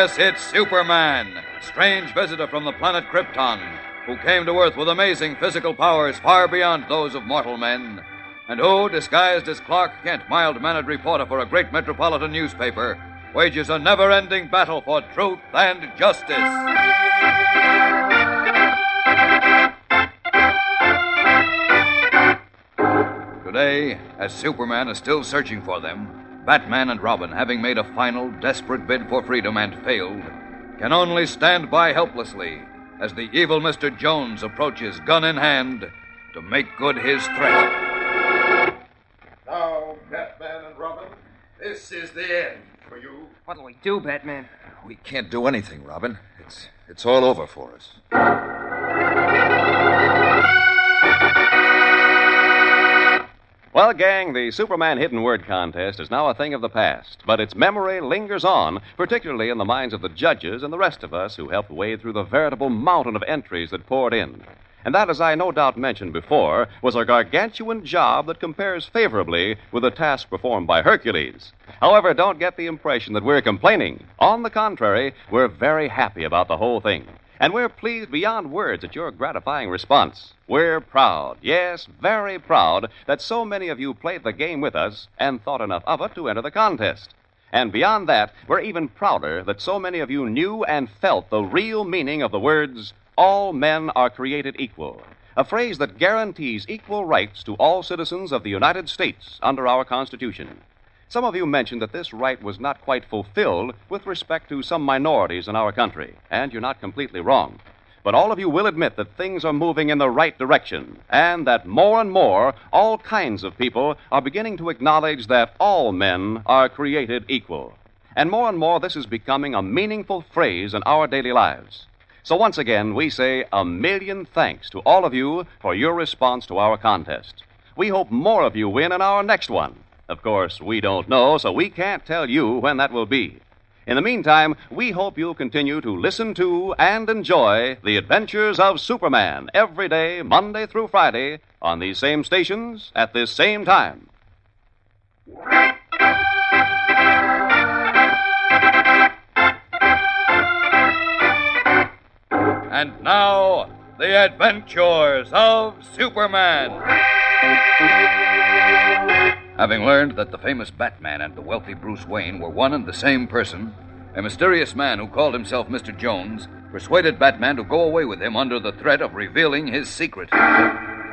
Yes, it's Superman, strange visitor from the planet Krypton, who came to Earth with amazing physical powers far beyond those of mortal men, and who, disguised as Clark Kent, mild mannered reporter for a great metropolitan newspaper, wages a never ending battle for truth and justice. Today, as Superman is still searching for them, Batman and Robin, having made a final, desperate bid for freedom and failed, can only stand by helplessly as the evil Mr. Jones approaches, gun in hand, to make good his threat. Now, Batman and Robin, this is the end for you. What'll we do, Batman? We can't do anything, Robin. It's it's all over for us. Well, gang, the Superman Hidden Word Contest is now a thing of the past, but its memory lingers on, particularly in the minds of the judges and the rest of us who helped wade through the veritable mountain of entries that poured in. And that, as I no doubt mentioned before, was a gargantuan job that compares favorably with the task performed by Hercules. However, don't get the impression that we're complaining. On the contrary, we're very happy about the whole thing. And we're pleased beyond words at your gratifying response. We're proud, yes, very proud, that so many of you played the game with us and thought enough of it to enter the contest. And beyond that, we're even prouder that so many of you knew and felt the real meaning of the words, all men are created equal. A phrase that guarantees equal rights to all citizens of the United States under our Constitution. Some of you mentioned that this right was not quite fulfilled with respect to some minorities in our country, and you're not completely wrong. But all of you will admit that things are moving in the right direction, and that more and more, all kinds of people are beginning to acknowledge that all men are created equal. And more and more, this is becoming a meaningful phrase in our daily lives. So once again, we say a million thanks to all of you for your response to our contest. We hope more of you win in our next one. Of course, we don't know, so we can't tell you when that will be. In the meantime, we hope you'll continue to listen to and enjoy the adventures of Superman every day, Monday through Friday, on these same stations at this same time. And now, the adventures of Superman. Having learned that the famous Batman and the wealthy Bruce Wayne were one and the same person, a mysterious man who called himself Mr. Jones persuaded Batman to go away with him under the threat of revealing his secret.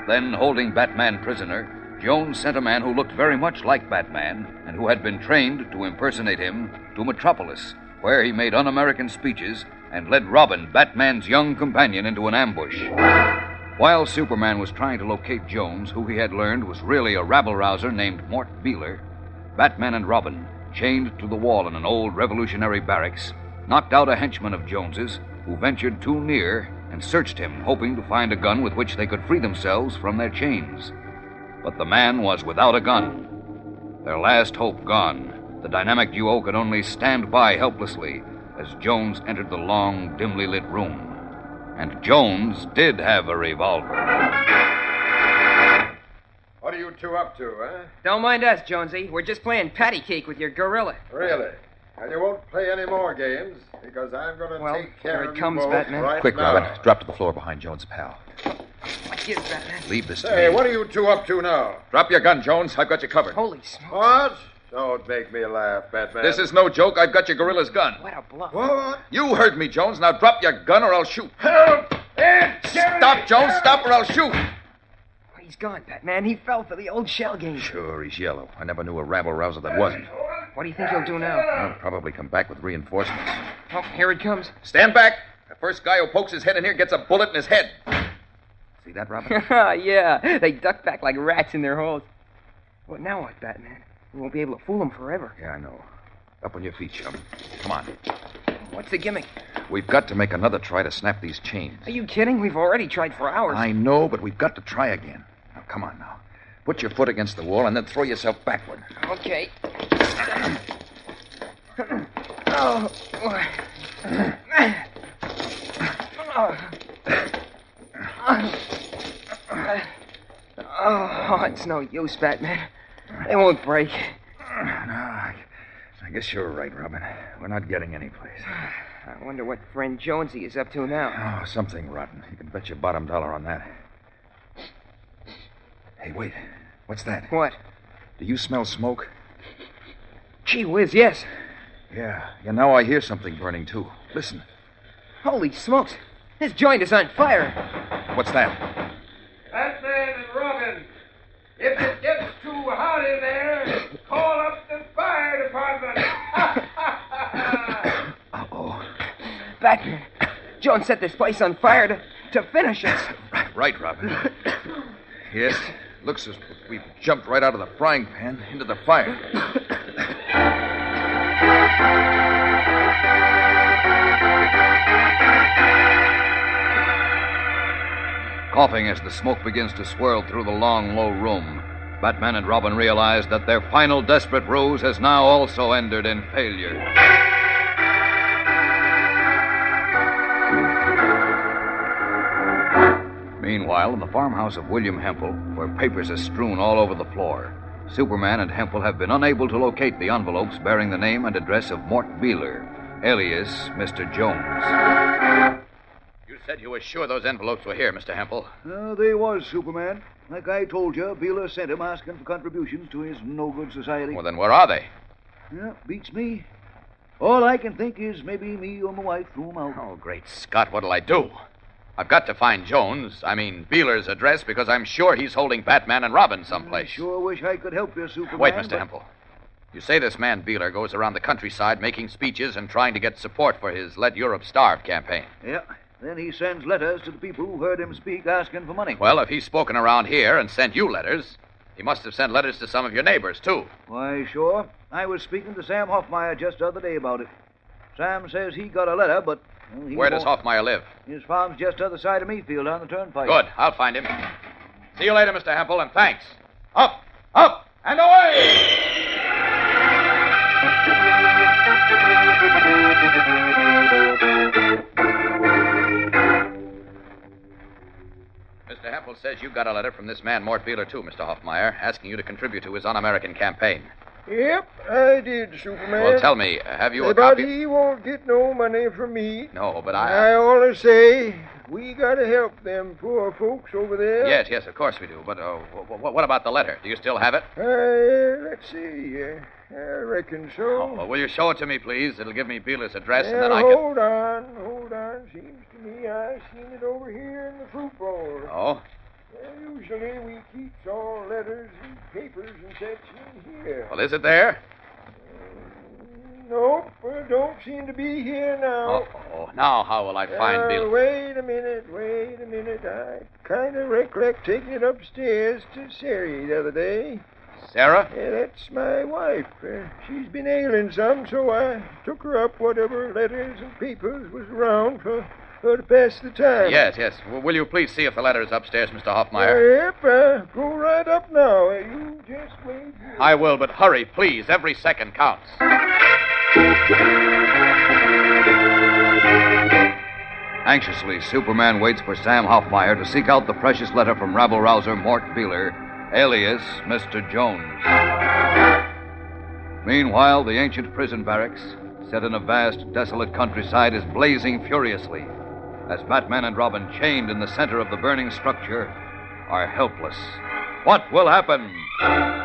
Then, holding Batman prisoner, Jones sent a man who looked very much like Batman and who had been trained to impersonate him to Metropolis, where he made un American speeches and led Robin, Batman's young companion, into an ambush. While Superman was trying to locate Jones, who he had learned was really a rabble rouser named Mort Beeler, Batman and Robin, chained to the wall in an old revolutionary barracks, knocked out a henchman of Jones's who ventured too near and searched him, hoping to find a gun with which they could free themselves from their chains. But the man was without a gun. Their last hope gone, the dynamic duo could only stand by helplessly as Jones entered the long, dimly lit room. And Jones did have a revolver. What are you two up to, huh? Don't mind us, Jonesy. We're just playing patty cake with your gorilla. Really? And you won't play any more games because I'm going to Well, take care here it of you comes, both Batman. right Quick, now. Robin. Drop to the floor behind Jones' pal. What's this, Batman? Leave this to Say, me. what are you two up to now? Drop your gun, Jones. I've got you covered. Holy smoke. What? Don't make me laugh, Batman. This is no joke. I've got your gorilla's gun. What a bluff. What? You heard me, Jones. Now drop your gun or I'll shoot. Help! Ed, Jerry! Stop, Jones. Stop or I'll shoot. Oh, he's gone, Batman. He fell for the old shell game. Sure, he's yellow. I never knew a rabble rouser that wasn't. What do you think he'll do now? I'll probably come back with reinforcements. Oh, here it comes. Stand back. The first guy who pokes his head in here gets a bullet in his head. See that, Robin? yeah, they duck back like rats in their holes. Well, now what, Batman? We won't be able to fool them forever. yeah, I know. Up on your feet, chum. Come on. What's the gimmick? We've got to make another try to snap these chains. Are you kidding? We've already tried for hours. I know, but we've got to try again. Now, come on now. Put your foot against the wall and then throw yourself backward. Okay. oh. Boy. oh, it's no use, Batman. They won't break. No, I, I guess you're right, Robin. We're not getting anyplace. I wonder what friend Jonesy is up to now. Oh, something rotten. You can bet your bottom dollar on that. Hey, wait. What's that? What? Do you smell smoke? Gee whiz, yes. Yeah. Yeah, now I hear something burning, too. Listen. Holy smokes. This joint is on fire. What's that? Batman and Robin, if it gets too hot in there, call up the fire department. Uh-oh. Batman. Jones set this place on fire to, to finish us. Right, Robin. yes. Looks as if we've jumped right out of the frying pan into the fire. Coughing as the smoke begins to swirl through the long, low room, Batman and Robin realize that their final desperate ruse has now also ended in failure. Meanwhile, in the farmhouse of William Hempel, where papers are strewn all over the floor, Superman and Hempel have been unable to locate the envelopes bearing the name and address of Mort Beeler, alias Mr. Jones. You said you were sure those envelopes were here, Mr. Hempel. Uh, they was, Superman. Like I told you, Beeler sent him asking for contributions to his no-good society. Well, then where are they? Yeah, beats me. All I can think is maybe me or my wife threw 'em out. Oh, great Scott, what'll I do? I've got to find Jones, I mean Beeler's address, because I'm sure he's holding Batman and Robin someplace. Sure wish I could help you, Superman. Wait, Mr. but- Hempel. You say this man Beeler goes around the countryside making speeches and trying to get support for his Let Europe Starve campaign. Yeah. Then he sends letters to the people who heard him speak asking for money. Well, if he's spoken around here and sent you letters, he must have sent letters to some of your neighbors, too. Why, sure. I was speaking to Sam Hoffmeyer just the other day about it. Sam says he got a letter, but. well, he Where does won't- Hoffmeyer live? His farm's just other side of Meadfield on the turnpike. Good. I'll find him. See you later, Mr. Hempel, and thanks. Up, up, and away! Says you got a letter from this man, Mort Beeler, too, Mr. Hoffmeyer, asking you to contribute to his un American campaign. Yep, I did, Superman. Well, tell me, uh, have you a but copy? he won't get no money from me. No, but I I. always say we gotta help them poor folks over there. Yes, yes, of course we do. But uh, what about the letter? Do you still have it? Uh, let's see. Uh, I reckon so. Oh, well, will you show it to me, please? It'll give me Beeler's address, and then I can. hold on, hold on. Seems to me I seen it over here in the fruit bowl. Oh? Well, usually we keep all letters and papers and such in here. Well, is it there? Nope, it don't seem to be here now. Oh, oh, now how will I find Uh, Beeler? Wait a minute, wait a minute. I kind of recollect taking it upstairs to Sari the other day. Sarah? Yeah, that's my wife. Uh, she's been ailing some, so I took her up whatever letters and papers was around for her to pass the time. Yes, yes. W- will you please see if the letter is upstairs, Mr. Hoffmeyer? Yep, uh, go right up now. You just wait. here. I will, but hurry, please. Every second counts. Anxiously, Superman waits for Sam Hoffmeyer to seek out the precious letter from rabble rouser Mort Beeler, alias Mr. Jones. Meanwhile, the ancient prison barracks, set in a vast, desolate countryside, is blazing furiously as Batman and Robin, chained in the center of the burning structure, are helpless. What will happen?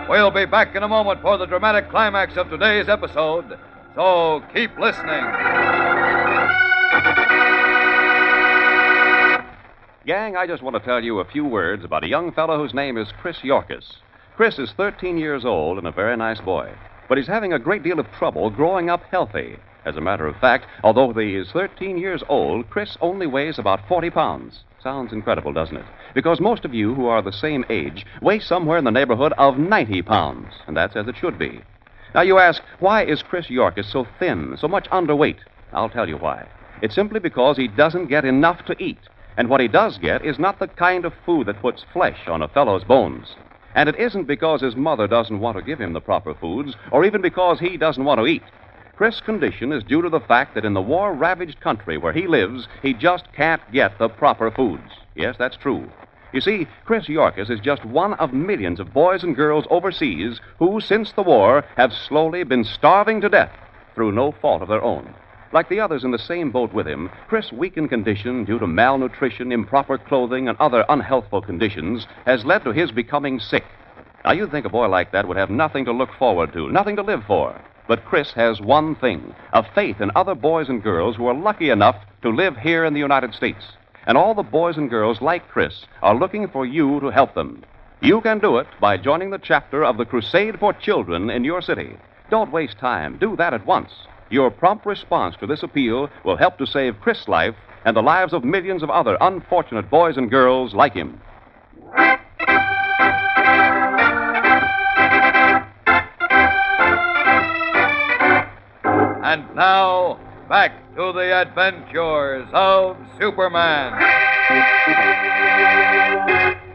We'll be back in a moment for the dramatic climax of today's episode, so keep listening. Gang, I just want to tell you a few words about a young fellow whose name is Chris Yorkis. Chris is 13 years old and a very nice boy, but he's having a great deal of trouble growing up healthy. As a matter of fact, although he is 13 years old, Chris only weighs about 40 pounds. Sounds incredible, doesn't it? Because most of you who are the same age weigh somewhere in the neighborhood of 90 pounds, and that's as it should be. Now, you ask, why is Chris Yorkis so thin, so much underweight? I'll tell you why. It's simply because he doesn't get enough to eat. And what he does get is not the kind of food that puts flesh on a fellow's bones. And it isn't because his mother doesn't want to give him the proper foods, or even because he doesn't want to eat. Chris' condition is due to the fact that in the war ravaged country where he lives, he just can't get the proper foods. Yes, that's true. You see, Chris Yorkis is just one of millions of boys and girls overseas who, since the war, have slowly been starving to death through no fault of their own. Like the others in the same boat with him, Chris' weakened condition due to malnutrition, improper clothing, and other unhealthful conditions has led to his becoming sick. Now, you'd think a boy like that would have nothing to look forward to, nothing to live for. But Chris has one thing a faith in other boys and girls who are lucky enough to live here in the United States. And all the boys and girls like Chris are looking for you to help them. You can do it by joining the chapter of the Crusade for Children in your city. Don't waste time. Do that at once. Your prompt response to this appeal will help to save Chris' life and the lives of millions of other unfortunate boys and girls like him. And now, back to the adventures of Superman.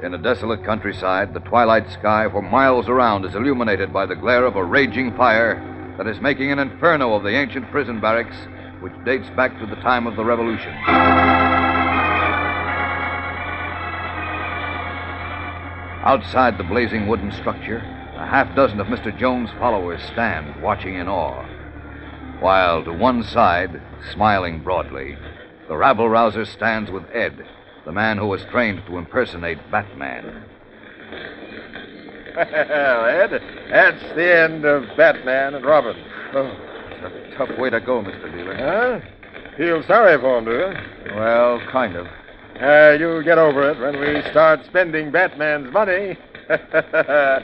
In a desolate countryside, the twilight sky for miles around is illuminated by the glare of a raging fire that is making an inferno of the ancient prison barracks, which dates back to the time of the Revolution. Outside the blazing wooden structure, a half dozen of Mr. Jones' followers stand, watching in awe. While to one side, smiling broadly, the rabble rouser stands with Ed, the man who was trained to impersonate Batman. Well, Ed, that's the end of Batman and Robin. Oh, it's a tough way to go, Mr. Beeler. Huh? Feel sorry for him, do you? Well, kind of. Uh, you'll get over it when we start spending Batman's money. Ed,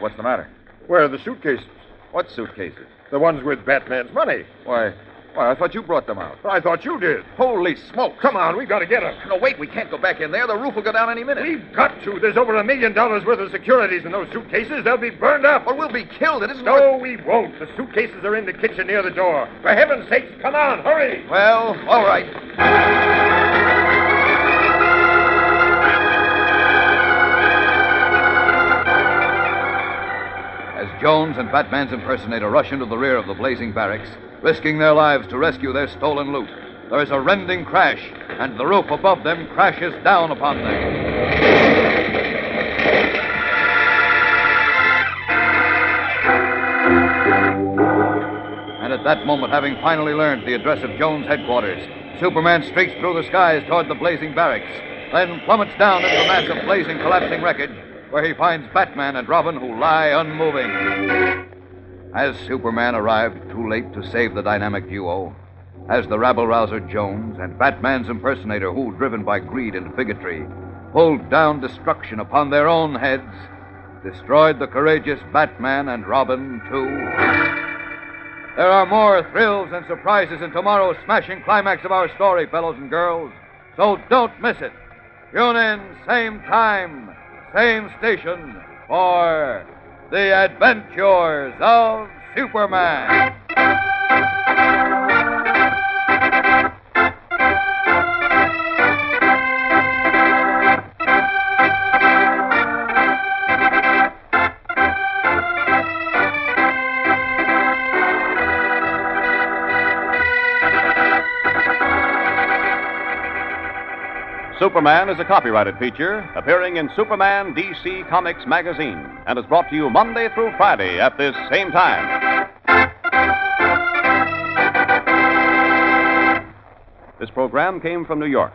What's the matter? where are the suitcases? What suitcases? The ones with Batman's money. Why, why, I thought you brought them out. I thought you did. Holy smoke! Come on, we've got to get them. No, wait, we can't go back in there. The roof will go down any minute. We've got to. There's over a million dollars worth of securities in those suitcases. They'll be burned up. Or we'll be killed. It isn't. No, we won't. The suitcases are in the kitchen near the door. For heaven's sakes, come on, hurry. Well, all right. Jones and Batman's impersonator rush into the rear of the blazing barracks, risking their lives to rescue their stolen loot, there is a rending crash, and the roof above them crashes down upon them. And at that moment, having finally learned the address of Jones' headquarters, Superman streaks through the skies toward the blazing barracks, then plummets down into the mass of blazing, collapsing wreckage, where he finds Batman and Robin who lie unmoving. Has Superman arrived too late to save the dynamic duo? Has the rabble rouser Jones and Batman's impersonator, who, driven by greed and bigotry, pulled down destruction upon their own heads, destroyed the courageous Batman and Robin, too? There are more thrills and surprises in tomorrow's smashing climax of our story, fellows and girls. So don't miss it. Tune in, same time, same station, for The Adventures of Superman. Superman is a copyrighted feature appearing in Superman DC Comics magazine and is brought to you Monday through Friday at this same time. This program came from New York.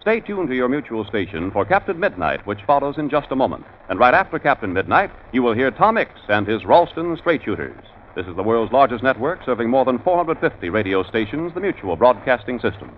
Stay tuned to your mutual station for Captain Midnight, which follows in just a moment. And right after Captain Midnight, you will hear Tom Mix and his Ralston Straight Shooters. This is the world's largest network serving more than 450 radio stations, the Mutual Broadcasting System.